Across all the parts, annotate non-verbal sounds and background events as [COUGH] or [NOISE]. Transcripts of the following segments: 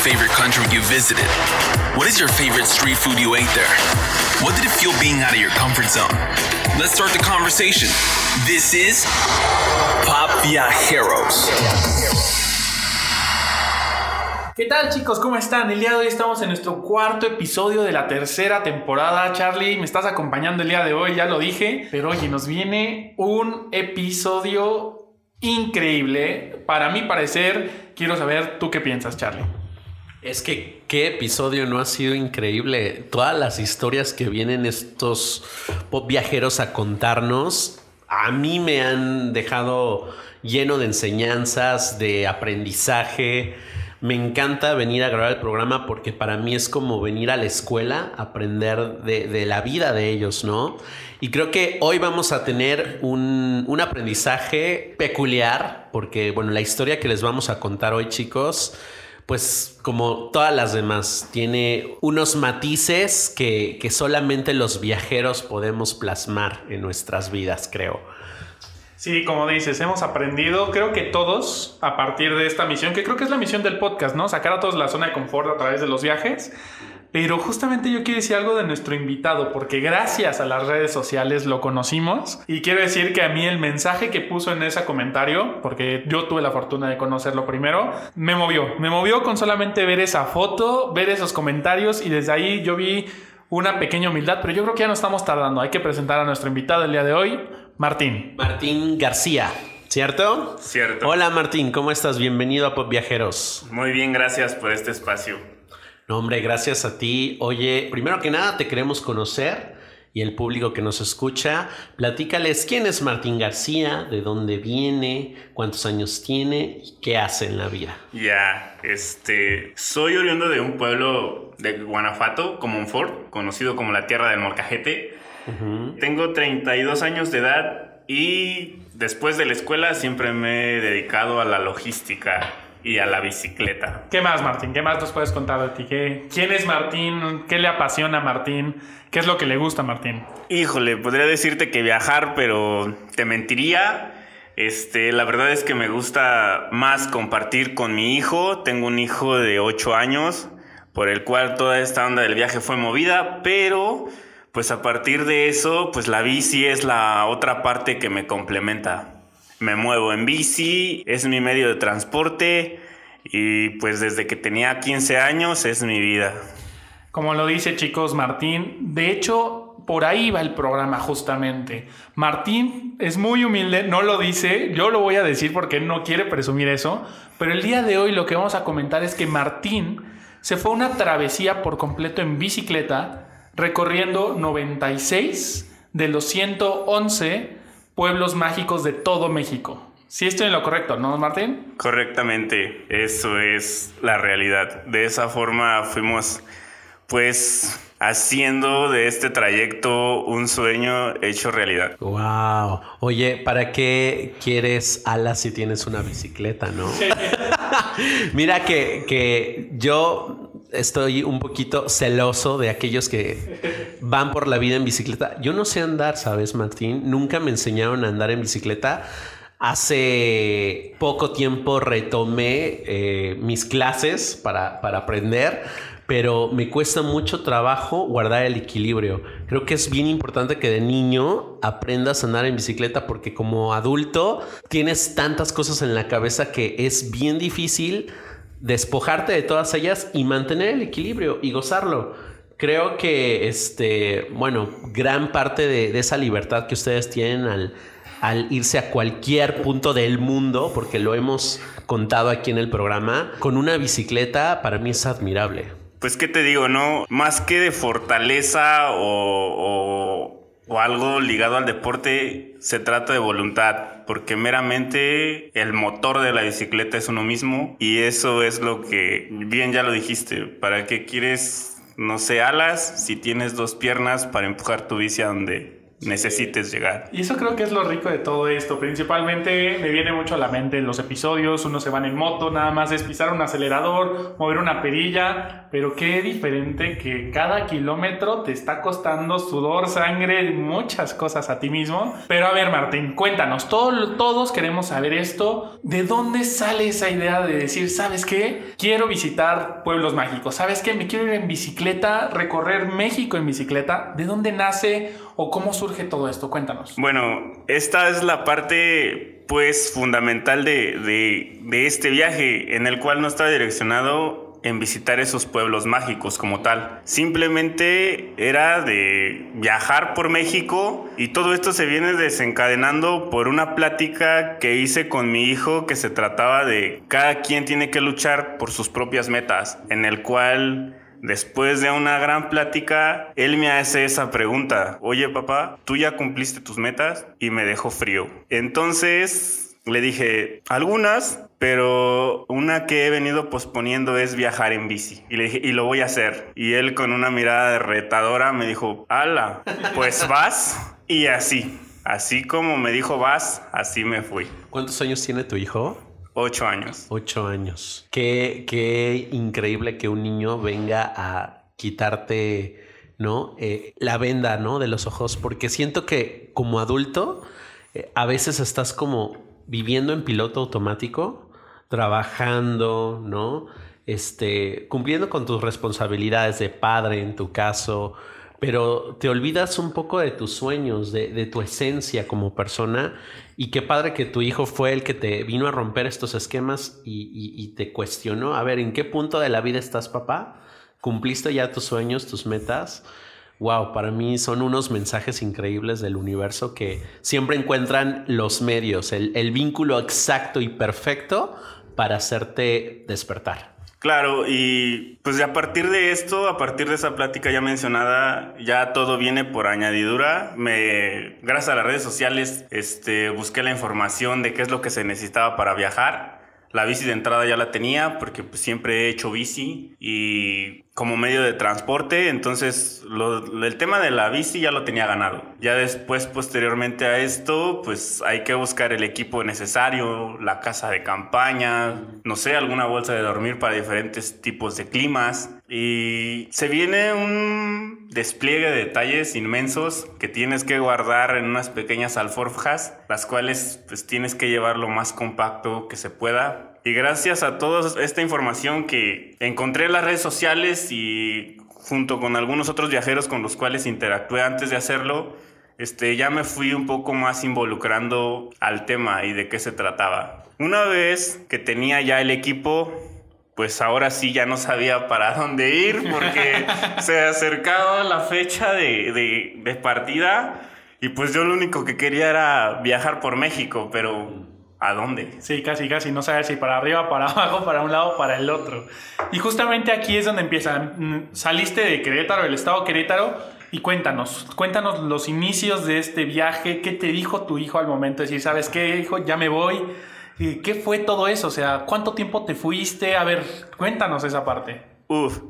favorite country you visited? What is your favorite street food you ate there? What did it feel being out of your comfort zone? Let's start the conversation. This is Pop Viajeros. ¿Qué tal chicos? ¿Cómo están? El día de hoy estamos en nuestro cuarto episodio de la tercera temporada. Charlie, me estás acompañando el día de hoy, ya lo dije. Pero oye, nos viene un episodio increíble. Para mi parecer, quiero saber tú qué piensas, Charlie. Es que qué episodio no ha sido increíble. Todas las historias que vienen estos pop viajeros a contarnos, a mí me han dejado lleno de enseñanzas, de aprendizaje. Me encanta venir a grabar el programa porque para mí es como venir a la escuela, aprender de, la vida de ellos, ¿no? Y creo que hoy vamos a tener un, un aprendizaje peculiar porque, bueno, la historia que les vamos a contar hoy, chicos, pues como todas las demás, tiene unos matices que, solamente los viajeros podemos plasmar en nuestras vidas, creo. Sí, como dices, hemos aprendido, creo que todos, a partir de esta misión, que creo que es la misión del podcast, ¿no? Sacar a todos la zona de confort a través de los viajes. Pero justamente yo quiero decir algo de nuestro invitado, porque gracias a las redes sociales lo conocimos. Y quiero decir que a mí el mensaje que puso en ese comentario, porque yo tuve la fortuna de conocerlo primero, me movió. Me movió con solamente ver esa foto, ver esos comentarios y desde ahí yo vi una pequeña humildad, pero yo creo que ya no estamos tardando. Hay que presentar a nuestro invitado el día de hoy, Martín. Martín García. ¿Cierto? Cierto. Hola Martín, ¿cómo estás? Bienvenido a Pop Viajeros. Muy bien, gracias por este espacio. No, hombre, gracias a ti. Oye, primero que nada te queremos conocer y el público que nos escucha, platícales quién es Martín García, de dónde viene, cuántos años tiene y qué hace en la vida. Ya, este, soy oriundo de un pueblo de Guanajuato, Comonfort, conocido como la tierra del Morcajete. Tengo 32 años de edad y después de la escuela siempre me he dedicado a la logística y a la bicicleta. ¿Qué más, Martín? ¿Qué más nos puedes contar de ti? ¿Qué, ¿Quién es Martín? ¿Qué le apasiona a Martín? ¿Qué es lo que le gusta a Martín? Híjole, podría decirte que viajar, pero te mentiría. Este, la verdad es que me gusta más compartir con mi hijo. Tengo un hijo de 8 años, por el cual toda esta onda del viaje fue movida, pero pues a partir de eso, pues la bici es la otra parte que me complementa me muevo en bici, es mi medio de transporte y pues desde que tenía 15 años es mi vida. Como lo dice chicos Martín, de hecho por ahí va el programa justamente. Martín es muy humilde, no lo dice, yo lo voy a decir porque no quiere presumir eso, pero el día de hoy lo que vamos a comentar es que Martín se fue una travesía por completo en bicicleta, recorriendo 96 de los 111 pueblos mágicos de todo México. Sí estoy en lo correcto, ¿no, Martín? Correctamente, eso es la realidad. De esa forma fuimos, pues, haciendo de este trayecto un sueño hecho realidad. Wow. Oye, ¿para qué quieres alas si tienes una bicicleta, no? [LAUGHS] Mira que, que yo estoy un poquito celoso de aquellos que van por la vida en bicicleta. Yo no sé andar, ¿sabes, Martín? Nunca me enseñaron a andar en bicicleta. Hace poco tiempo retomé eh, mis clases para, para aprender, pero me cuesta mucho trabajo guardar el equilibrio. Creo que es bien importante que de niño aprendas a andar en bicicleta porque como adulto tienes tantas cosas en la cabeza que es bien difícil despojarte de todas ellas y mantener el equilibrio y gozarlo. Creo que, este, bueno, gran parte de, esa libertad que ustedes tienen al, irse a cualquier punto del mundo, porque lo hemos contado aquí en el programa, con una bicicleta para mí es admirable. Pues qué te digo, ¿no? Más que de fortaleza o o algo ligado al deporte, se trata de voluntad, porque meramente el motor de la bicicleta es uno mismo y eso es lo que, bien ya lo dijiste, ¿para qué quieres, no sé, alas si tienes dos piernas para empujar tu bici a donde necesites llegar. Y eso creo que es lo rico de todo esto. Principalmente me viene mucho a la mente los episodios, uno se van en moto, nada más es pisar un acelerador, mover una perilla, pero qué diferente que cada kilómetro te está costando sudor, sangre, muchas cosas a ti mismo. Pero a ver, Martín, cuéntanos, todos, todos queremos saber esto. ¿De dónde sale esa idea de decir, sabes qué? Quiero visitar pueblos mágicos, sabes qué? Me quiero ir en bicicleta, recorrer México en bicicleta. ¿De dónde nace o cómo surge todo esto? Cuéntanos. Bueno, esta es la parte pues fundamental de, de, de este viaje en el cual no está direccionado en visitar esos pueblos mágicos como tal. Simplemente era de viajar por México y todo esto se viene desencadenando por una plática que hice con mi hijo que se trataba de cada quien tiene que luchar por sus propias metas, en el cual Después de una gran plática, él me hace esa pregunta, oye papá, ¿tú ya cumpliste tus metas? Y me dejó frío. Entonces le dije, algunas, pero una que he venido posponiendo es viajar en bici. Y le dije, y lo voy a hacer. Y él con una mirada retadora me dijo, ala, pues [LAUGHS] vas. Y así, así como me dijo vas, así me fui. ¿Cuántos años tiene tu hijo? Ocho años. Ocho años. Qué, qué increíble que un niño venga a quitarte, ¿no? Eh, la venda, ¿no? De los ojos, porque siento que como adulto eh, a veces estás como viviendo en piloto automático trabajando, ¿no? Este, cumpliendo con tus responsabilidades de padre en tu caso, pero te olvidas un poco de tus sueños, de, tu esencia como persona. Y qué padre que tu hijo fue el que te vino a romper estos esquemas y, te cuestionó. A ver, ¿en qué punto de la vida estás, papá? ¿Cumpliste ya tus sueños, tus metas? Wow, para mí son unos mensajes increíbles del universo que siempre encuentran los medios, el vínculo exacto y perfecto para hacerte despertar. Claro, y pues a partir de esto, a partir de esa plática ya mencionada, ya todo viene por añadidura. Me, gracias a las redes sociales, este, busqué la información de qué es lo que se necesitaba para viajar. La bici de entrada ya la tenía porque pues, siempre he hecho bici y como medio de transporte, entonces el tema de la bici ya lo tenía ganado. Ya después, posteriormente a esto, pues hay que buscar el equipo necesario, la casa de campaña, no sé, alguna bolsa de dormir para diferentes tipos de climas. Y se viene un despliegue de detalles inmensos que tienes que guardar en unas pequeñas alforjas, las cuales pues tienes que llevar lo más compacto que se pueda y gracias a toda esta información que encontré en las redes sociales y junto con algunos otros viajeros con los cuales interactué antes de hacerlo, este, ya me fui un poco más involucrando al tema y de qué se trataba. Una vez que tenía ya el equipo, pues ahora sí ya no sabía para [LAUGHS] dónde ir porque [LAUGHS] se acercaba la fecha de, de, de partida y pues yo lo único que quería era viajar por México, pero ¿A dónde? Sí, casi, casi. No sabes si para arriba, para [LAUGHS] abajo, para un lado, para el otro. Y justamente aquí es donde empieza. Mm, saliste de Querétaro, el estado Querétaro, y cuéntanos, cuéntanos los inicios de este viaje. ¿Qué te dijo tu hijo al momento de decir, sabes qué, hijo, ya me voy? ¿Qué fue todo eso? O sea, ¿cuánto tiempo te fuiste? A ver, cuéntanos esa parte. Uf,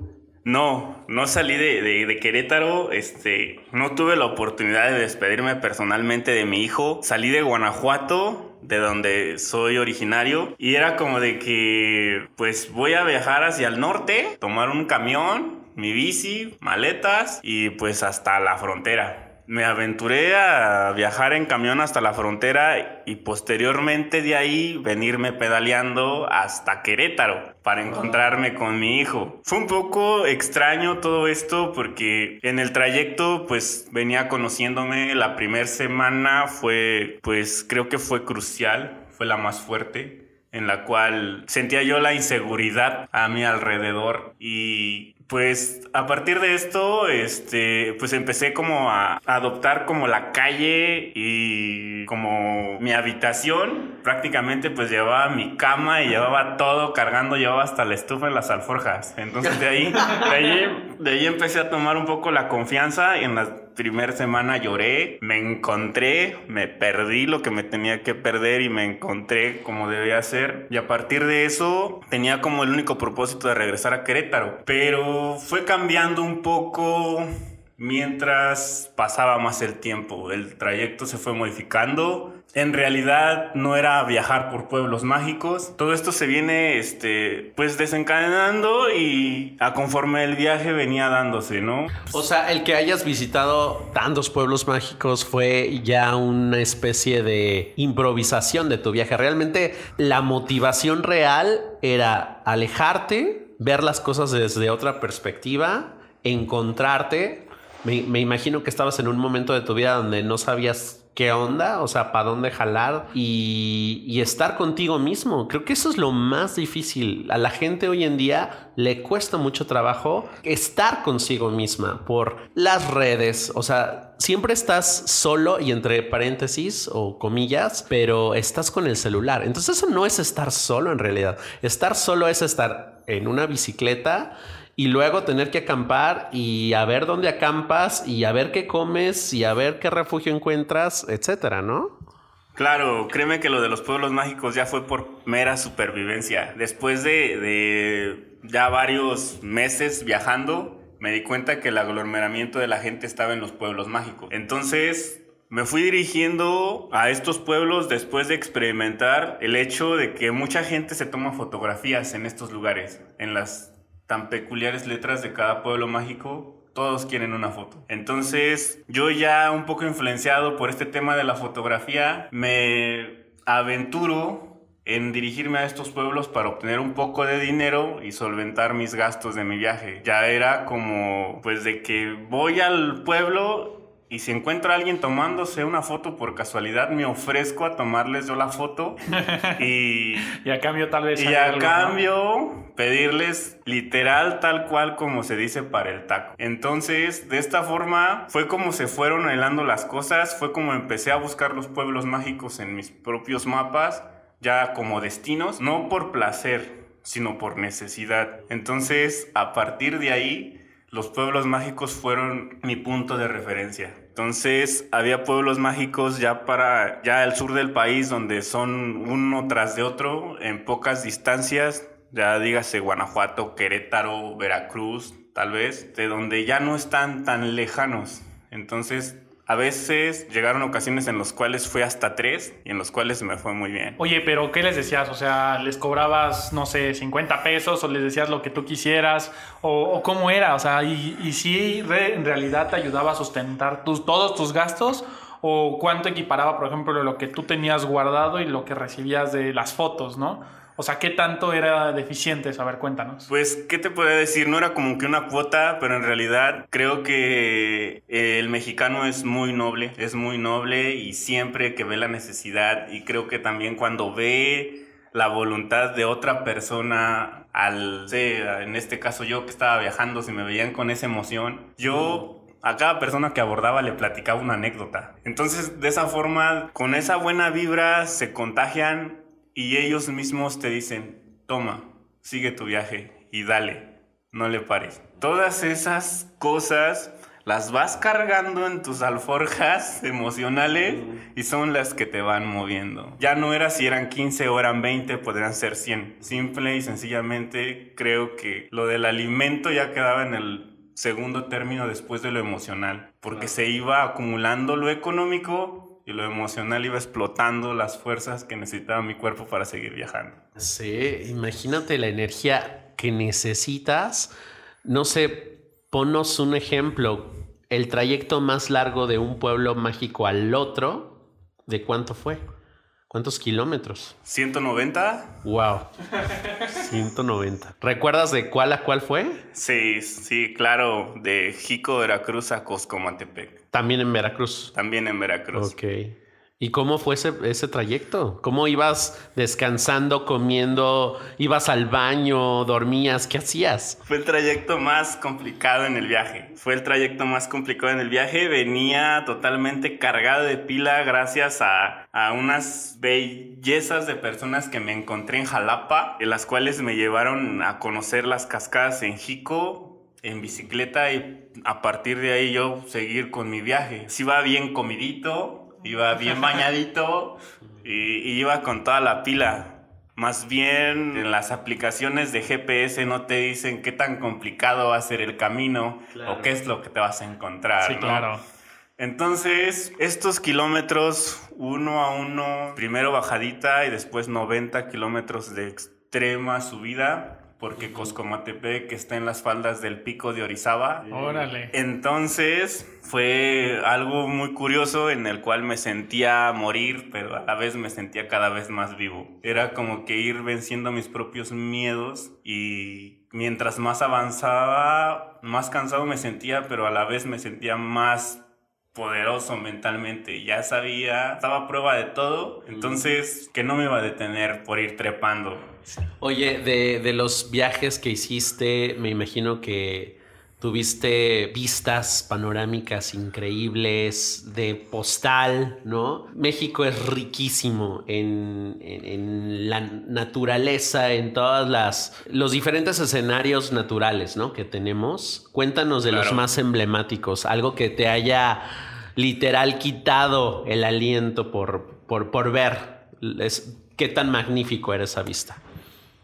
no, no salí de, de, Querétaro, este, no tuve la oportunidad de despedirme personalmente de mi hijo. Salí de Guanajuato, de donde soy originario. Y era como de que, pues voy a viajar hacia el norte, tomar un camión, mi bici, maletas y pues hasta la frontera me aventuré a viajar en camión hasta la frontera y posteriormente de ahí venirme pedaleando hasta Querétaro para encontrarme con mi hijo. Fue un poco extraño todo esto porque en el trayecto pues venía conociéndome. La primera semana fue pues creo que fue crucial, fue la más fuerte en la cual sentía yo la inseguridad a mi alrededor y pues a partir de esto, este, pues empecé como a adoptar como la calle y como mi habitación. Prácticamente pues llevaba mi cama y llevaba todo cargando, llevaba hasta la estufa en las alforjas. Entonces de ahí, de ahí, de ahí empecé a tomar un poco la confianza en las primera semana lloré, me encontré, me perdí lo que me tenía que perder y me encontré como debía ser. Y a partir de eso tenía como el único propósito de regresar a Querétaro. Pero fue cambiando un poco mientras pasaba más el tiempo. El trayecto se fue modificando. En realidad no era viajar por pueblos mágicos. Todo esto se viene este pues desencadenando y a conforme el viaje venía dándose, ¿no? O sea, el que hayas visitado tantos pueblos mágicos fue ya una especie de improvisación de tu viaje. Realmente la motivación real era alejarte, ver las cosas desde otra perspectiva, encontrarte me, imagino que estabas en un momento de tu vida donde no sabías qué onda, o sea, para dónde jalar y, estar contigo mismo. Creo que eso es lo más difícil. A la gente hoy en día le cuesta mucho trabajo estar consigo misma por las redes. O sea, siempre estás solo y entre paréntesis o comillas, pero estás con el celular. Entonces eso no es estar solo en realidad. Estar solo es estar en una bicicleta y luego tener que acampar y a ver dónde acampas y a ver qué comes y a ver qué refugio encuentras, etcétera, ¿no? Claro, créeme que lo de los pueblos mágicos ya fue por mera supervivencia. Después de, de ya varios meses viajando, me di cuenta que el aglomeramiento de la gente estaba en los pueblos mágicos. Entonces, me fui dirigiendo a estos pueblos después de experimentar el hecho de que mucha gente se toma fotografías en estos lugares, en las tan peculiares letras de cada pueblo mágico, todos quieren una foto. Entonces, yo ya un poco influenciado por este tema de la fotografía, me aventuro en dirigirme a estos pueblos para obtener un poco de dinero y solventar mis gastos de mi viaje. Ya era como, pues de que voy al pueblo y si encuentro a alguien tomándose una foto por casualidad, me ofrezco a tomarles yo la foto. [LAUGHS] y, y a cambio tal vez... Y a cambio pedirles literal tal cual como se dice para el taco. Entonces, de esta forma fue como se fueron helando las cosas, fue como empecé a buscar los pueblos mágicos en mis propios mapas, ya como destinos, no por placer, sino por necesidad. Entonces, a partir de ahí los pueblos mágicos fueron mi punto de referencia. Entonces había pueblos mágicos ya para ya el sur del país donde son uno tras de otro en pocas distancias, ya dígase Guanajuato, Querétaro, Veracruz, tal vez, de donde ya no están tan lejanos. Entonces a veces llegaron ocasiones en las cuales fue hasta tres y en los cuales me fue muy bien. Oye, pero ¿qué les decías? O sea, ¿les cobrabas, no sé, 50 pesos o les decías lo que tú quisieras? ¿O, cómo era? O sea, ¿y, y si en realidad te ayudaba a sustentar tus, todos tus gastos? ¿O cuánto equiparaba, por ejemplo, lo que tú tenías guardado y lo que recibías de las fotos, no? O sea, ¿qué tanto era deficiente? A ver, cuéntanos. Pues, ¿qué te puedo decir? No era como que una cuota, pero en realidad creo que el mexicano es muy noble, es muy noble y siempre que ve la necesidad y creo que también cuando ve la voluntad de otra persona al, en este caso yo que estaba viajando, si me veían con esa emoción, yo a cada persona que abordaba le platicaba una anécdota. Entonces, de esa forma, con esa buena vibra se contagian y ellos mismos te dicen, toma, sigue tu viaje y dale, no le pares. Todas esas cosas las vas cargando en tus alforjas [LAUGHS] emocionales y son las que te van moviendo. Ya no era si eran 15 o eran 20, podrían ser 100. Simple y sencillamente creo que lo del alimento ya quedaba en el segundo término después de lo emocional, porque se iba acumulando lo económico y lo emocional iba explotando las fuerzas que necesitaba mi cuerpo para seguir viajando. Sí, imagínate la energía que necesitas. No sé, ponos un ejemplo. El trayecto más largo de un pueblo mágico al otro, ¿de cuánto fue? ¿Cuántos kilómetros? 190. Wow. 190. ¿Recuerdas de cuál a cuál fue? Sí, sí, claro. De Jico, Veracruz a Coscomatepec. También en Veracruz. También en Veracruz. Ok. ¿Y cómo fue ese, trayecto? ¿Cómo ibas descansando, comiendo? ¿Ibas al baño? ¿Dormías? ¿Qué hacías? Fue el trayecto más complicado en el viaje. Fue el trayecto más complicado en el viaje. Venía totalmente cargado de pila gracias a, a unas bellezas de personas que me encontré en Jalapa, en las cuales me llevaron a conocer las cascadas en Jico, en bicicleta y a partir de ahí yo seguir con mi viaje. Si va bien comidito, iba bien bañadito y, iba con toda la pila. Más bien en las aplicaciones de GPS no te dicen qué tan complicado va a ser el camino o qué es lo que te vas a encontrar. Sí, claro. Entonces, estos kilómetros uno a uno, primero bajadita y después 90 kilómetros de extrema subida, porque Coscomatepec está en las faldas del pico de Orizaba. Órale. Entonces fue algo muy curioso en el cual me sentía morir, pero a la vez me sentía cada vez más vivo. Era como que ir venciendo mis propios miedos y mientras más avanzaba, más cansado me sentía, pero a la vez me sentía más poderoso mentalmente, ya sabía, estaba a prueba de todo, entonces que no me iba a detener por ir trepando. Oye, de, de los viajes que hiciste, me imagino que tuviste vistas panorámicas increíbles de postal, ¿no? México es riquísimo en, en- en la naturaleza, en todas las los diferentes escenarios naturales, ¿no? Que tenemos. Cuéntanos de los más emblemáticos, algo que te haya literal quitado el aliento por, por, por ver. Es- qué tan magnífico era esa vista.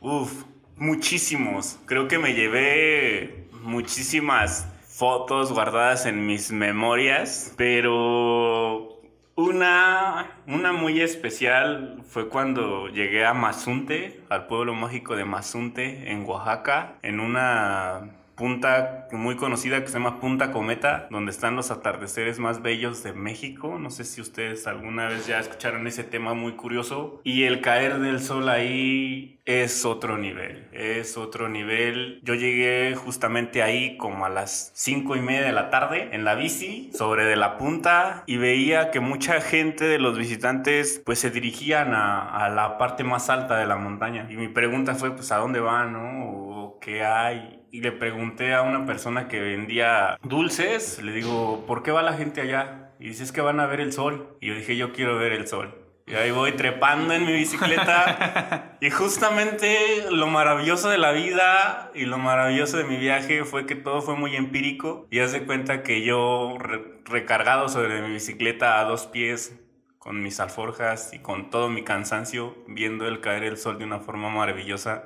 Uf, muchísimos. Creo que me llevé muchísimas fotos guardadas en mis memorias, pero una, una muy especial fue cuando llegué a Mazunte, al pueblo mágico de Mazunte, en Oaxaca, en una punta muy conocida que se llama Punta Cometa, donde están los atardeceres más bellos de México. No sé si ustedes alguna vez ya escucharon ese tema muy curioso. Y el caer del sol ahí es otro nivel, es otro nivel. Yo llegué justamente ahí como a las cinco y media de la tarde en la bici sobre de la punta y veía que mucha gente de los visitantes pues se dirigían a, la parte más alta de la montaña. Y mi pregunta fue pues a dónde van, ¿no? O qué hay. Y le pregunté a una persona que vendía dulces, le digo, ¿por qué va la gente allá? Y dice, es que van a ver el sol. Y yo dije, yo quiero ver el sol. Y ahí voy trepando en mi bicicleta. [LAUGHS] y justamente lo maravilloso de la vida y lo maravilloso de mi viaje fue que todo fue muy empírico. Y haz de cuenta que yo, re- recargado sobre mi bicicleta a dos pies, con mis alforjas y con todo mi cansancio, viendo el caer el sol de una forma maravillosa,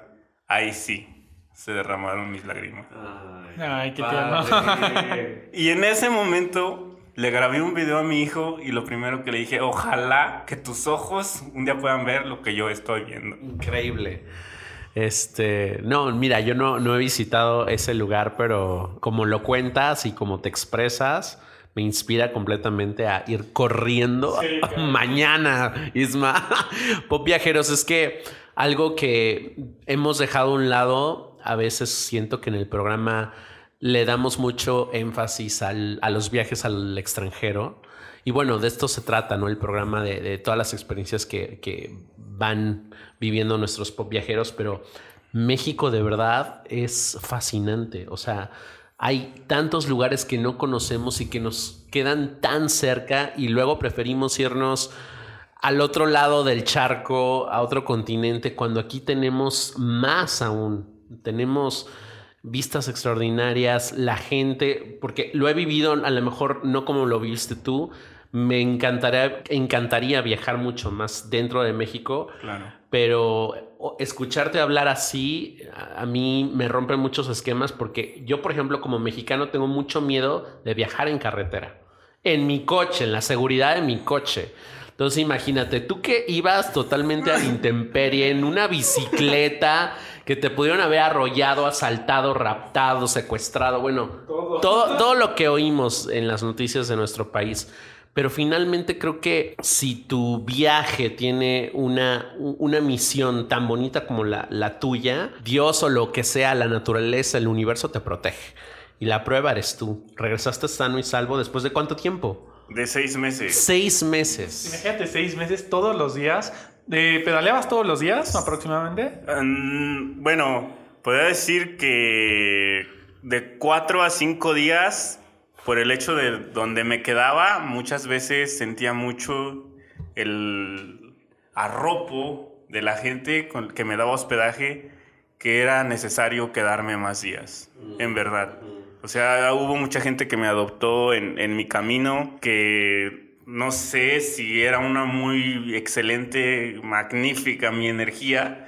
ahí sí se derramaron mis lágrimas. Ay, qué tierno. [LAUGHS] Y en ese momento le grabé un video a mi hijo y lo primero que le dije, ojalá que tus ojos un día puedan ver lo que yo estoy viendo. Increíble. Este, no, mira, yo no, no he visitado ese lugar, pero como lo cuentas y como te expresas, me inspira completamente a ir corriendo [LAUGHS] mañana, Isma. [LAUGHS] Pop viajeros, es que algo que hemos dejado a un lado, a veces siento que en el programa le damos mucho énfasis al- a los viajes al extranjero. Y bueno, de esto se trata, ¿no? El programa de, de todas las experiencias que, que van viviendo nuestros pop viajeros, pero México de verdad es fascinante. O sea, hay tantos lugares que no conocemos y que nos quedan tan cerca y luego preferimos irnos al otro lado del charco, a otro continente, cuando aquí tenemos más aún. Tenemos vistas extraordinarias, la gente, porque lo he vivido a lo mejor no como lo viste tú, me encantaría, encantaría viajar mucho más dentro de México, Claro. pero escucharte hablar así a, a mí me rompe muchos esquemas porque yo, por ejemplo, como mexicano tengo mucho miedo de viajar en carretera, en mi coche, en la seguridad de mi coche. Entonces imagínate, tú que ibas totalmente a la intemperie en una bicicleta [LAUGHS] que te pudieron haber arrollado, asaltado, raptado, secuestrado, bueno, todo, todo lo que oímos en las noticias de nuestro país. Pero finalmente creo que si tu viaje tiene una, una misión tan bonita como la, la tuya, Dios o lo que sea, la naturaleza, el universo te protege. Y la prueba eres tú. Regresaste sano y salvo después de cuánto tiempo? De seis meses. Seis meses. Imagínate seis meses todos los días. Eh, ¿Pedaleabas todos los días aproximadamente? Bueno, podría decir que de cuatro a cinco días, por el hecho de donde me quedaba, muchas veces sentía mucho el arropo de la gente con que me daba hospedaje que era necesario quedarme más días, en verdad. O sea, hubo mucha gente que me adoptó en, en mi camino, que no sé si era una muy excelente, magnífica mi energía,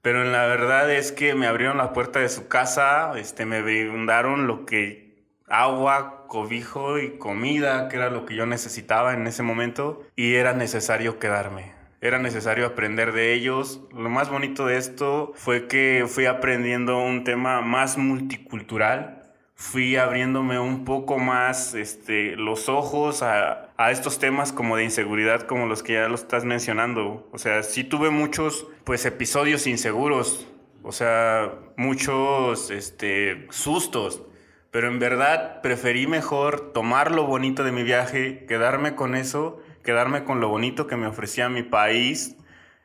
Pero la verdad es que me abrieron la puerta de su casa, este, me brindaron lo que agua, cobijo y comida, que era lo que yo necesitaba en ese momento, y era necesario quedarme. Era necesario aprender de ellos. Lo más bonito de esto fue que fui aprendiendo un tema más multicultural, fui abriéndome un poco más este, los ojos a, a, estos temas como de inseguridad, como los que ya lo estás mencionando. O sea, sí tuve muchos pues, episodios inseguros, o sea, muchos este, sustos, pero en verdad preferí mejor tomar lo bonito de mi viaje, quedarme con eso, quedarme con lo bonito que me ofrecía mi país,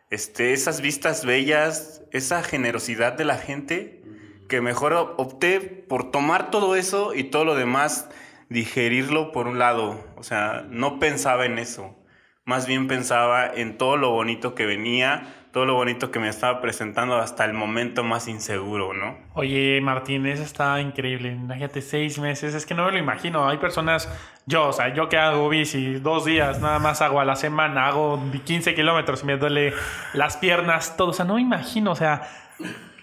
este, esas vistas bellas, esa generosidad de la gente que mejor opté por tomar todo eso y todo lo demás, digerirlo por un lado. O sea, no pensaba en eso. Más bien pensaba en todo lo bonito que venía, todo lo bonito que me estaba presentando hasta el momento más inseguro, ¿no? Oye, Martín, eso está increíble. Imagínate, seis meses. Es que no me lo imagino. Hay personas, yo, o sea, yo que hago bici dos días, nada más hago a la semana, hago 15 kilómetros y me duele las piernas, todo. O sea, no me imagino, o sea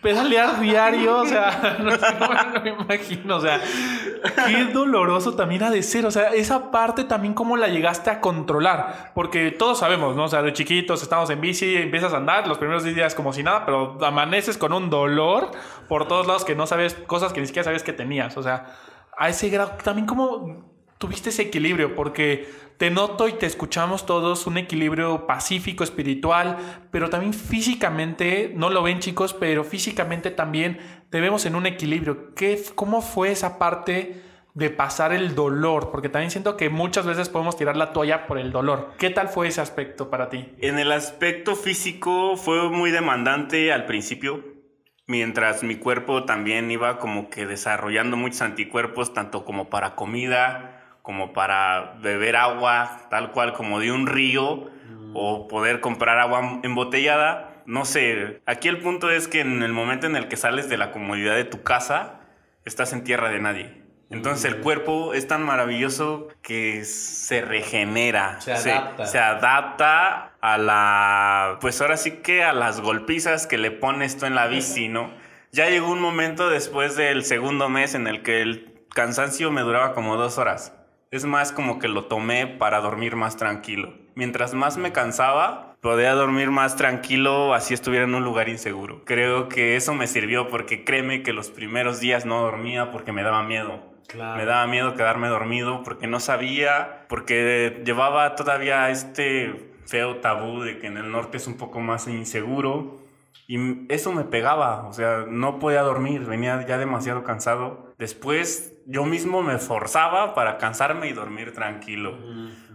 pedalear diario, o sea, [LAUGHS] no, no, me imagino, o sea, qué doloroso también ha de ser, o sea, esa parte también cómo la llegaste a controlar, porque todos sabemos, ¿no? O sea, de chiquitos estamos en bici, empiezas a andar los primeros días como si nada, pero amaneces con un dolor por todos lados que no sabes, cosas que ni siquiera sabes que tenías, o sea, a ese grado, también cómo tuviste ese equilibrio, porque te noto y te escuchamos todos un equilibrio pacífico, espiritual, pero también físicamente, no lo ven chicos, pero físicamente también te vemos en un equilibrio. ¿Qué, ¿Cómo fue esa parte de pasar el dolor? Porque también siento que muchas veces podemos tirar la toalla por el dolor. ¿Qué tal fue ese aspecto para ti? En el aspecto físico fue muy demandante al principio, mientras mi cuerpo también iba como que desarrollando muchos anticuerpos, tanto como para comida, como para beber agua tal cual como de un río o poder comprar agua embotellada. No sé, aquí el punto es que en el momento en el que sales de la comodidad de tu casa, estás en tierra de nadie. Entonces el cuerpo es tan maravilloso que se regenera, se adapta. Se, se, adapta a la, pues ahora sí que a las golpizas que le pones tú en la bici, ¿no? Ya llegó un momento después del segundo mes en el que el cansancio me duraba como dos horas. Es más como que lo tomé para dormir más tranquilo. Mientras más me cansaba, podía dormir más tranquilo así estuviera en un lugar inseguro. Creo que eso me sirvió porque créeme que los primeros días no dormía porque me daba miedo. Claro. Me daba miedo quedarme dormido porque no sabía, porque llevaba todavía este feo tabú de que en el norte es un poco más inseguro. Y eso me pegaba, o sea, no podía dormir, venía ya demasiado cansado. Después yo mismo me forzaba para cansarme y dormir tranquilo.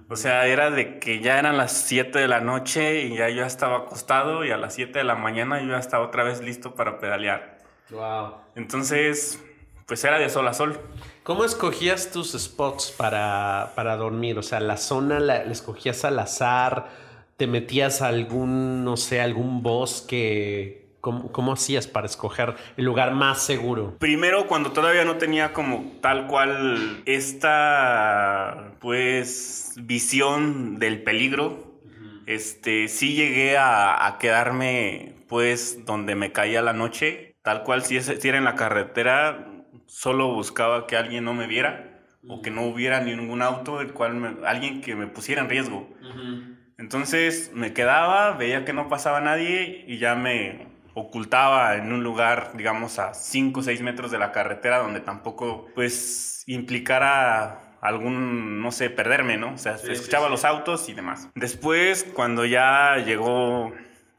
O sea, era de que ya eran las 7 de la noche y ya yo estaba acostado y a las 7 de la mañana yo ya estaba otra vez listo para pedalear. Wow. Entonces, pues era de sol a sol. ¿Cómo escogías tus spots para, para dormir? O sea, la zona la, la escogías al azar, te metías a algún, no sé, algún bosque ¿Cómo, ¿Cómo, hacías para escoger el lugar más seguro? Primero, cuando todavía no tenía como tal cual esta, pues, visión del peligro, uh -huh. este, sí llegué a, a, quedarme, pues, donde me caía la noche, tal cual si, si era en la carretera, solo buscaba que alguien no me viera uh -huh. o que no hubiera ningún auto, el cual me, alguien que me pusiera en riesgo. Uh -huh. Entonces me quedaba, veía que no pasaba nadie y ya me, ocultaba en un lugar, digamos, a 5 o 6 metros de la carretera donde tampoco, pues, implicara algún, no sé, perderme, ¿no? O sea, sí, escuchaba sí, sí. los autos y demás. Después, cuando ya llegó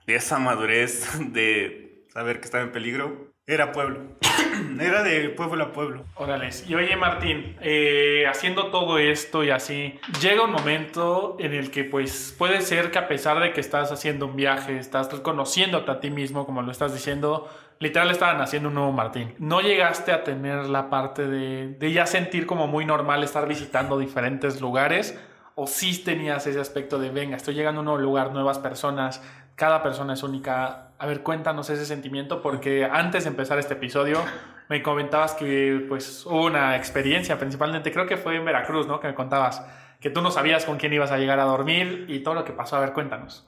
esa madurez de saber que estaba en peligro, era pueblo. [CLEARS THROAT] Era de pueblo a pueblo. Órales. Y oye, Martín, eh, haciendo todo esto y así, llega un momento en el que, pues, puede ser que a pesar de que estás haciendo un viaje, estás conociéndote a ti mismo, como lo estás diciendo, literal estaban haciendo un nuevo Martín. No llegaste a tener la parte de, de ya sentir como muy normal estar visitando diferentes lugares. O sí tenías ese aspecto de, venga, estoy llegando a un nuevo lugar, nuevas personas, cada persona es única. A ver, cuéntanos ese sentimiento, porque antes de empezar este episodio me comentabas que pues hubo una experiencia, principalmente creo que fue en Veracruz, ¿no? Que me contabas que tú no sabías con quién ibas a llegar a dormir y todo lo que pasó. A ver, cuéntanos.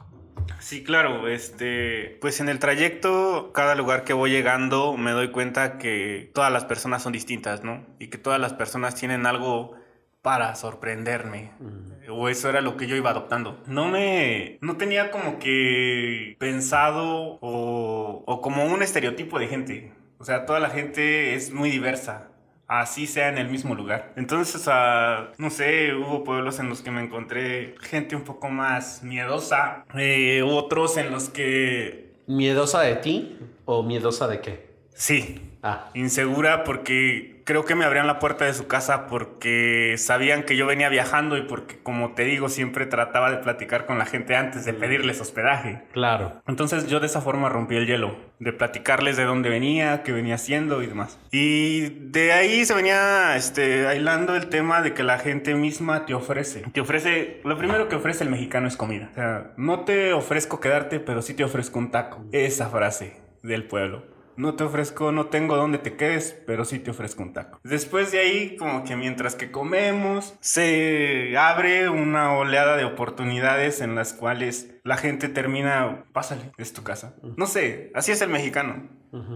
Sí, claro, este, pues en el trayecto, cada lugar que voy llegando, me doy cuenta que todas las personas son distintas, ¿no? Y que todas las personas tienen algo para sorprenderme. O eso era lo que yo iba adoptando. No me. No tenía como que pensado o, o como un estereotipo de gente. O sea, toda la gente es muy diversa así sea en el mismo lugar. Entonces, uh, no sé, hubo pueblos en los que me encontré gente un poco más miedosa, eh, otros en los que... ¿Miedosa de ti o miedosa de qué? Sí. Ah. Insegura porque creo que me abrían la puerta de su casa porque sabían que yo venía viajando y porque, como te digo, siempre trataba de platicar con la gente antes de pedirles hospedaje. Claro. Entonces yo de esa forma rompí el hielo, de platicarles de dónde venía, qué venía haciendo y demás. Y de ahí se venía este, aislando el tema de que la gente misma te ofrece. Te ofrece, lo primero que ofrece el mexicano es comida. O sea, no te ofrezco quedarte, pero sí te ofrezco un taco. Esa frase del pueblo no te ofrezco, no tengo dónde te quedes, pero sí te ofrezco un taco. Después de ahí, como que mientras que comemos, se abre una oleada de oportunidades en las cuales la gente termina, pásale, es tu casa. No sé, así es el mexicano.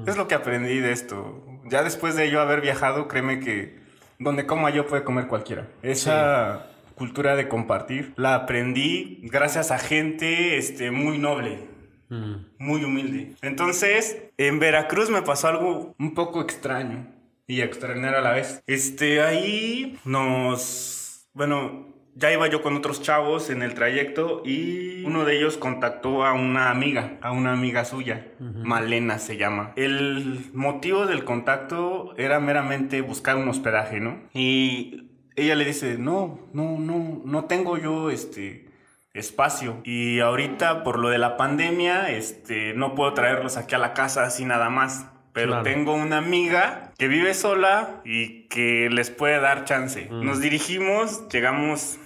Es lo que aprendí de esto. Ya después de yo haber viajado, créeme que donde coma yo puede comer cualquiera. Esa cultura de compartir la aprendí gracias a gente este, muy noble muy humilde. Entonces, en Veracruz me pasó algo un poco extraño y extrañar a la vez. Este, ahí nos, bueno, ya iba yo con otros chavos en el trayecto y uno de ellos contactó a una amiga, a una amiga suya, Malena se llama. El motivo del contacto era meramente buscar un hospedaje, ¿no? Y ella le dice, no, no, no, no tengo yo, este, espacio. Y ahorita por lo de la pandemia, este, no puedo traerlos aquí a la casa así nada más. Pero tengo una amiga que vive sola y que les puede dar chance. Mm. Nos dirigimos, llegamos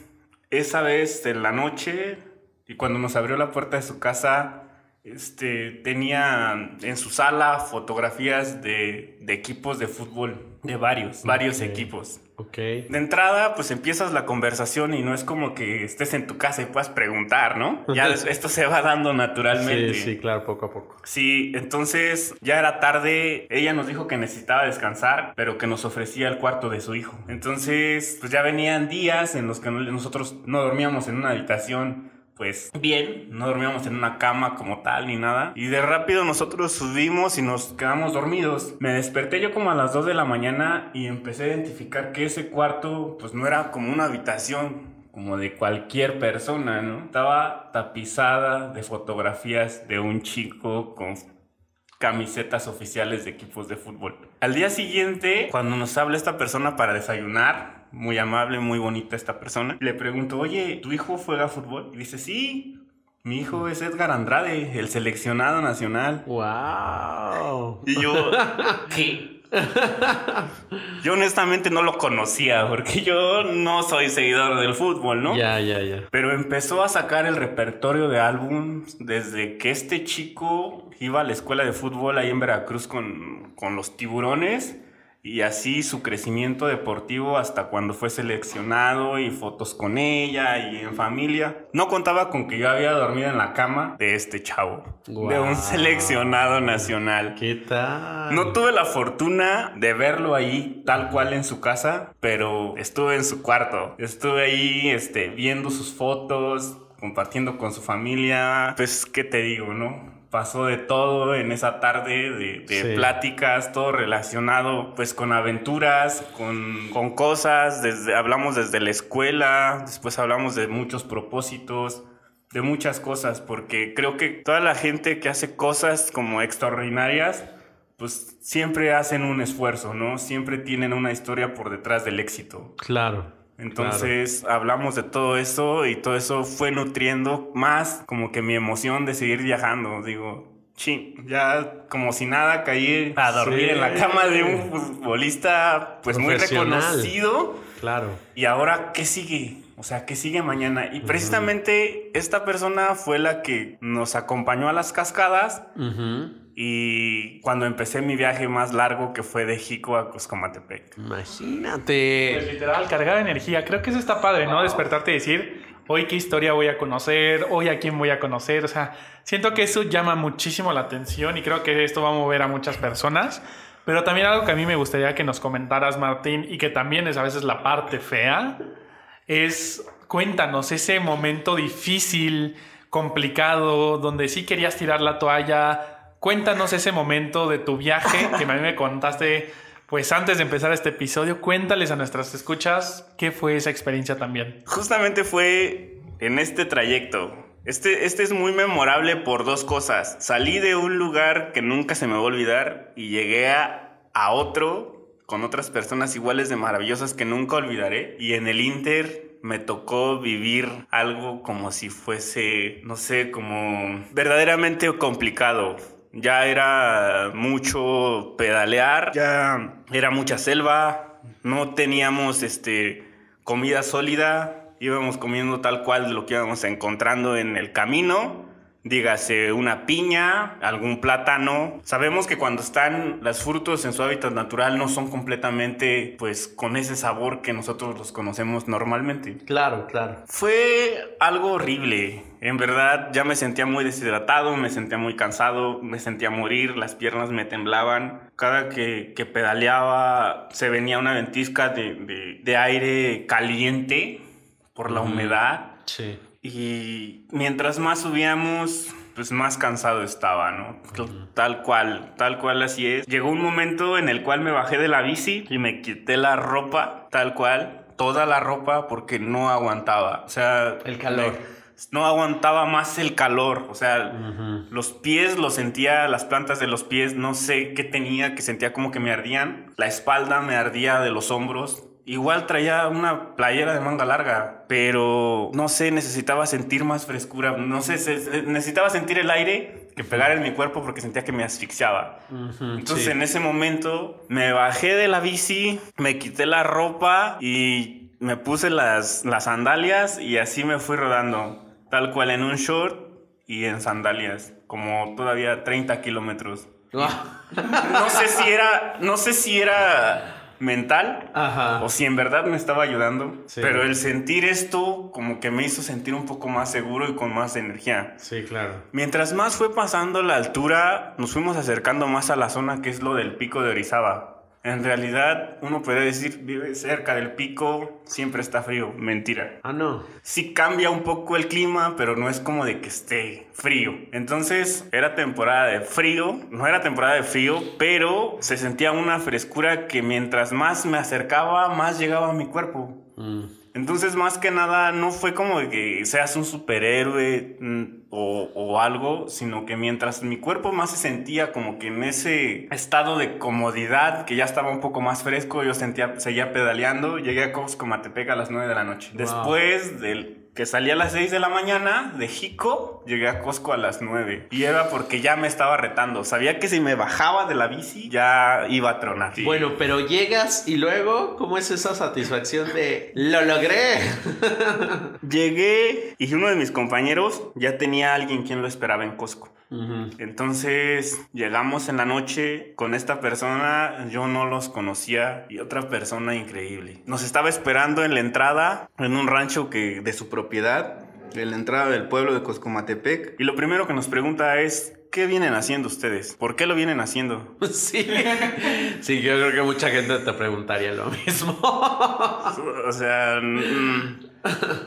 esa vez en la noche y cuando nos abrió la puerta de su casa, este, tenía en su sala fotografías de, de equipos de fútbol, de varios, varios equipos. Ok. De entrada, pues empiezas la conversación y no es como que estés en tu casa y puedas preguntar, ¿no? Ya esto se va dando naturalmente. Sí, sí, claro, poco a poco. Sí, entonces ya era tarde, ella nos dijo que necesitaba descansar, pero que nos ofrecía el cuarto de su hijo. Entonces, pues ya venían días en los que nosotros no dormíamos en una habitación pues bien, no dormíamos en una cama como tal ni nada. Y de rápido nosotros subimos y nos quedamos dormidos. Me desperté yo como a las 2 de la mañana y empecé a identificar que ese cuarto pues no era como una habitación como de cualquier persona, ¿no? Estaba tapizada de fotografías de un chico con camisetas oficiales de equipos de fútbol. Al día siguiente, cuando nos habla esta persona para desayunar, muy amable, muy bonita esta persona. Le pregunto, oye, ¿tu hijo juega fútbol? Y dice, sí, mi hijo es Edgar Andrade, el seleccionado nacional. ¡Wow! Y yo, [LAUGHS] ¿qué? yo honestamente no lo conocía porque yo no soy seguidor del fútbol, ¿no? Ya, ya, ya. Pero empezó a sacar el repertorio de álbums desde que este chico iba a la escuela de fútbol ahí en Veracruz con, con los tiburones y así su crecimiento deportivo hasta cuando fue seleccionado y fotos con ella y en familia. No contaba con que yo había dormido en la cama de este chavo, de un seleccionado nacional. ¿Qué tal? No tuve la fortuna de verlo ahí tal cual en su casa, pero estuve en su cuarto. Estuve ahí este, viendo sus fotos, compartiendo con su familia. Pues, ¿qué te digo, no? pasó de todo en esa tarde de, pláticas, todo relacionado pues con aventuras, con, con, cosas, desde, hablamos desde la escuela, después hablamos de muchos propósitos, de muchas cosas, porque creo que toda la gente que hace cosas como extraordinarias, pues siempre hacen un esfuerzo, ¿no? Siempre tienen una historia por detrás del éxito. Claro. Entonces hablamos de todo eso y todo eso fue nutriendo más como que mi emoción de seguir viajando. Digo, sí, ya como si nada caí a dormir en la cama de un [LAUGHS] futbolista pues muy reconocido. Claro. Y ahora, ¿qué sigue? O sea, ¿qué sigue mañana? Y precisamente esta persona fue la que nos acompañó a las cascadas. Y cuando empecé mi viaje más largo, que fue de Jico a Coscomatepec. Imagínate. Pues literal, cargar energía. Creo que eso está padre, ¿no? Despertarte y decir, hoy qué historia voy a conocer, hoy a quién voy a conocer. O sea, siento que eso llama muchísimo la atención y creo que esto va a mover a muchas personas. Pero también algo que a mí me gustaría que nos comentaras, Martín, y que también es a veces la parte fea, es cuéntanos ese momento difícil, complicado, donde sí querías tirar la toalla. Cuéntanos ese momento de tu viaje que a mí me contaste pues antes de empezar este episodio, cuéntales a nuestras escuchas qué fue esa experiencia también. Justamente fue en este trayecto. Este, este es muy memorable por dos cosas. Salí de un lugar que nunca se me va a olvidar y llegué a, a otro con otras personas iguales de maravillosas que nunca olvidaré. Y en el Inter me tocó vivir algo como si fuese, no sé, como verdaderamente complicado ya era mucho pedalear, ya. era mucha selva, no teníamos este, comida sólida, íbamos comiendo tal cual lo que íbamos encontrando en el camino dígase una piña, algún plátano. Sabemos que cuando están los frutos en su hábitat natural no son completamente pues con ese sabor que nosotros los conocemos normalmente. Claro, claro. Fue algo horrible. En verdad ya me sentía muy deshidratado, me sentía muy cansado, me sentía morir, las piernas me temblaban. Cada que, que pedaleaba se venía una ventisca de, de, aire caliente por la humedad. Sí. Y mientras más subíamos, pues más cansado estaba, ¿no? Tal cual, tal cual así es. Llegó un momento en el cual me bajé de la bici y me quité la ropa, tal cual, toda la ropa porque no aguantaba. O sea, el calor. no aguantaba más el calor, o sea, los pies los sentía, las plantas de los pies, no sé qué tenía, que sentía como que me ardían, la espalda me ardía de los hombros, Igual traía una playera de manga larga, pero no sé, necesitaba sentir más frescura, no sé, necesitaba sentir el aire que pegara en mi cuerpo porque sentía que me asfixiaba. Entonces en ese momento me bajé de la bici, me quité la ropa y me puse las, las sandalias y así me fui rodando, tal cual en un short y en sandalias, como todavía 30 kilómetros. Ah. no sé si era, no sé si era mental o si en verdad me estaba ayudando. Pero el sentir esto como que me hizo sentir un poco más seguro y con más energía. Sí, claro. Mientras más fue pasando la altura, nos fuimos acercando más a la zona que es lo del pico de Orizaba. En realidad, uno puede decir, vive cerca del pico, siempre está frío. Mentira. Ah, no. Sí cambia un poco el clima, pero no es como de que esté frío. Entonces, era temporada de frío, no era temporada de frío, pero se sentía una frescura que mientras más me acercaba, más llegaba a mi cuerpo. Mm. Entonces, más que nada, no fue como que seas un superhéroe mm, o, algo, sino que mientras mi cuerpo más se sentía como que en ese estado de comodidad, que ya estaba un poco más fresco, yo sentía, seguía pedaleando, llegué a Costco Matepec a las 9 de la noche. Después del que salí a las 6 de la mañana de Jico, llegué a Costco a las 9. Y era porque ya me estaba retando. Sabía que si me bajaba de la bici, ya iba a tronar. Bueno, pero llegas y luego, ¿cómo es esa satisfacción de lo logré? [LAUGHS] Llegué y uno de mis compañeros ya tenía a alguien quien lo esperaba en Costco. Entonces llegamos en la noche con esta persona, yo no los conocía y otra persona increíble. Nos estaba esperando en la entrada, en un rancho que de su propiedad, en la entrada del pueblo de Coscomatepec. Y lo primero que nos pregunta es, ¿qué vienen haciendo ustedes? ¿Por qué lo vienen haciendo? [LAUGHS] Sí, sí, yo creo que mucha gente te preguntaría lo mismo. [LAUGHS] o sea,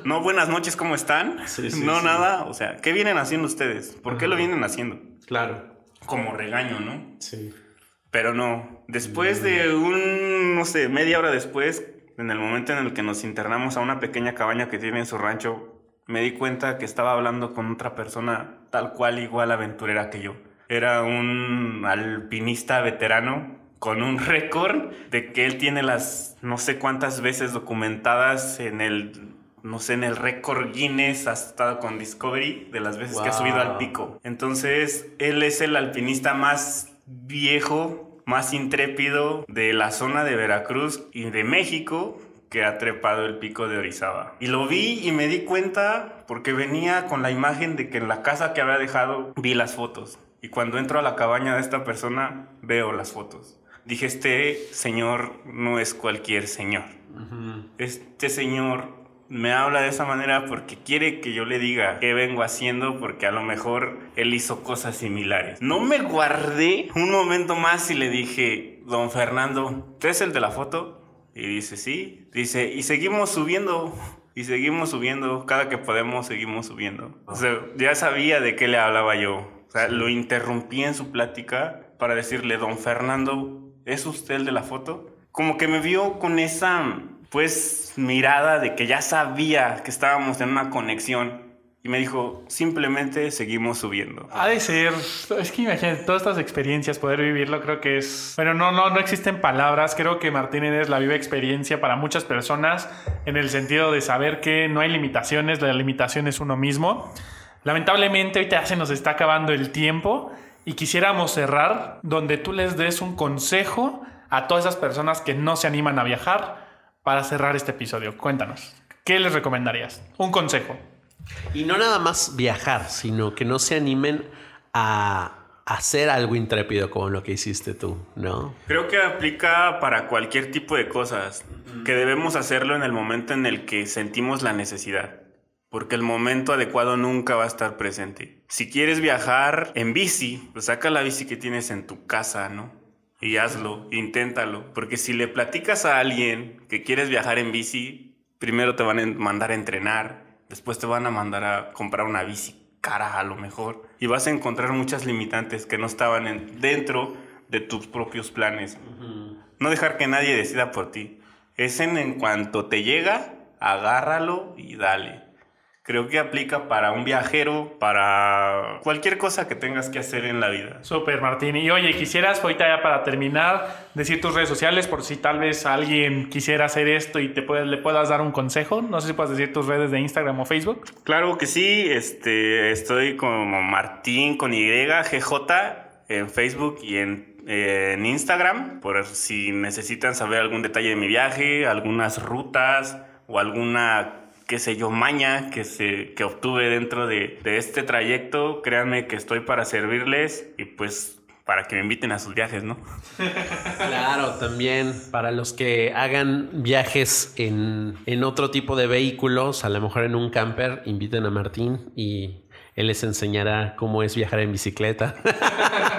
no buenas noches, ¿cómo están? no nada, o sea, ¿qué vienen haciendo ustedes? ¿Por qué lo vienen haciendo? Claro. Como regaño, ¿no? Sí. Pero no, después de un, no sé, media hora después, en el momento en el que nos internamos a una pequeña cabaña que tiene en su rancho, me di cuenta que estaba hablando con otra persona tal cual igual aventurera que yo. Era un alpinista veterano con un récord de que él tiene las no sé cuántas veces documentadas en el no sé, en el récord Guinness, ha estado con Discovery de las veces que ha subido al pico. Entonces, él es el alpinista más viejo, más intrépido de la zona de Veracruz y de México que ha trepado el pico de Orizaba. Y lo vi y me di cuenta porque venía con la imagen de que en la casa que había dejado vi las fotos. Y cuando entro a la cabaña de esta persona veo las fotos. Dije, este señor no es cualquier señor. Este señor me habla de esa manera porque quiere que yo le diga qué vengo haciendo porque a lo mejor él hizo cosas similares. No me guardé un momento más y le dije, don Fernando, ¿usted es el de la foto? Y dice, sí. Dice, y seguimos subiendo. Y seguimos subiendo. Cada que podemos, seguimos subiendo. O sea, ya sabía de qué le hablaba yo. O sea, lo interrumpí en su plática para decirle, don Fernando, ¿es usted el de la foto? Como que me vio con esa, pues, mirada de que ya sabía que estábamos en una conexión. Y me dijo, simplemente seguimos subiendo. Ha de ser, es que imagínate, todas estas experiencias, poder vivirlo, creo que es, bueno, no, no, no existen palabras, creo que Martín es la viva experiencia para muchas personas, en el sentido de saber que no hay limitaciones, la limitación es uno mismo. Lamentablemente ahorita se nos está acabando el tiempo y quisiéramos cerrar donde tú les des un consejo a todas esas personas que no se animan a viajar para cerrar este episodio. Cuéntanos, ¿qué les recomendarías? Un consejo. Y no nada más viajar, sino que no se animen a hacer algo intrépido como lo que hiciste tú, ¿no? Creo que aplica para cualquier tipo de cosas, que debemos hacerlo en el momento en el que sentimos la necesidad, porque el momento adecuado nunca va a estar presente. Si quieres viajar en bici, pues saca la bici que tienes en tu casa, ¿no? Y hazlo, inténtalo, porque si le platicas a alguien que quieres viajar en bici, primero te van a mandar a entrenar, Después te van a mandar a comprar una bici cara a lo mejor. Y vas a encontrar muchas limitantes que no estaban dentro de tus propios planes. No dejar que nadie decida por ti. Es en, en cuanto te llega, agárralo y dale creo que aplica para un viajero, para cualquier cosa que tengas que hacer en la vida. Súper, Martín. Y oye, quisieras, ahorita ya para terminar, decir tus redes sociales por si tal vez alguien quisiera hacer esto y te le puedas dar un consejo. No sé si puedes decir tus redes de Instagram o Facebook. Claro que sí. Este, estoy como Martín con Y, GJ en Facebook y en en Instagram, por si necesitan saber algún detalle de mi viaje, algunas rutas o alguna qué sé yo, maña que, se, que obtuve dentro de, de este trayecto. Créanme que estoy para servirles y pues para que me inviten a sus viajes, ¿no? Claro, también para los que hagan viajes en, en, otro tipo de vehículos, a lo mejor en un camper, inviten a Martín y él les enseñará cómo es viajar en bicicleta. [LAUGHS]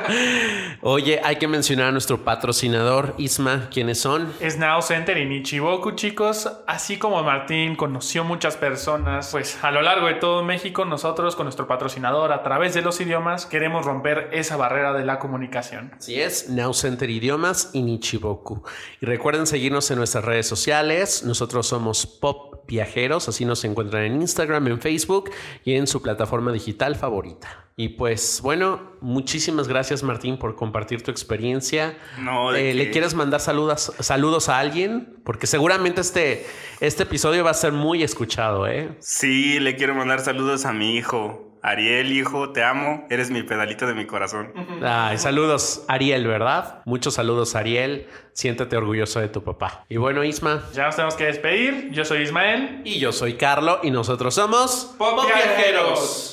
Oye, hay que mencionar a nuestro patrocinador, Isma. ¿Quiénes son? Es Now Center y Nichiboku, chicos. Así como Martín conoció muchas personas, pues a lo largo de todo México, nosotros con nuestro patrocinador, a través de los idiomas, queremos romper esa barrera de la comunicación. Así es, Now Center Idiomas y Nichiboku. Y recuerden seguirnos en nuestras redes sociales. Nosotros somos Pop Viajeros, así nos encuentran en Instagram, en Facebook y en su plataforma digital favorita. Y pues bueno, muchísimas gracias Martín por compartir tu experiencia. No, eh, ¿Le quieres mandar saludos, saludos a alguien? Porque seguramente este, este episodio va a ser muy escuchado, ¿eh? Sí, le quiero mandar saludos a mi hijo. Ariel, hijo, te amo. Eres mi pedalito de mi corazón. Ay, saludos, Ariel, ¿verdad? Muchos saludos, Ariel. Siéntete orgulloso de tu papá. Y bueno, Isma. Ya nos tenemos que despedir. Yo soy Ismael. Y yo soy Carlo. Y nosotros somos Pop Viajeros.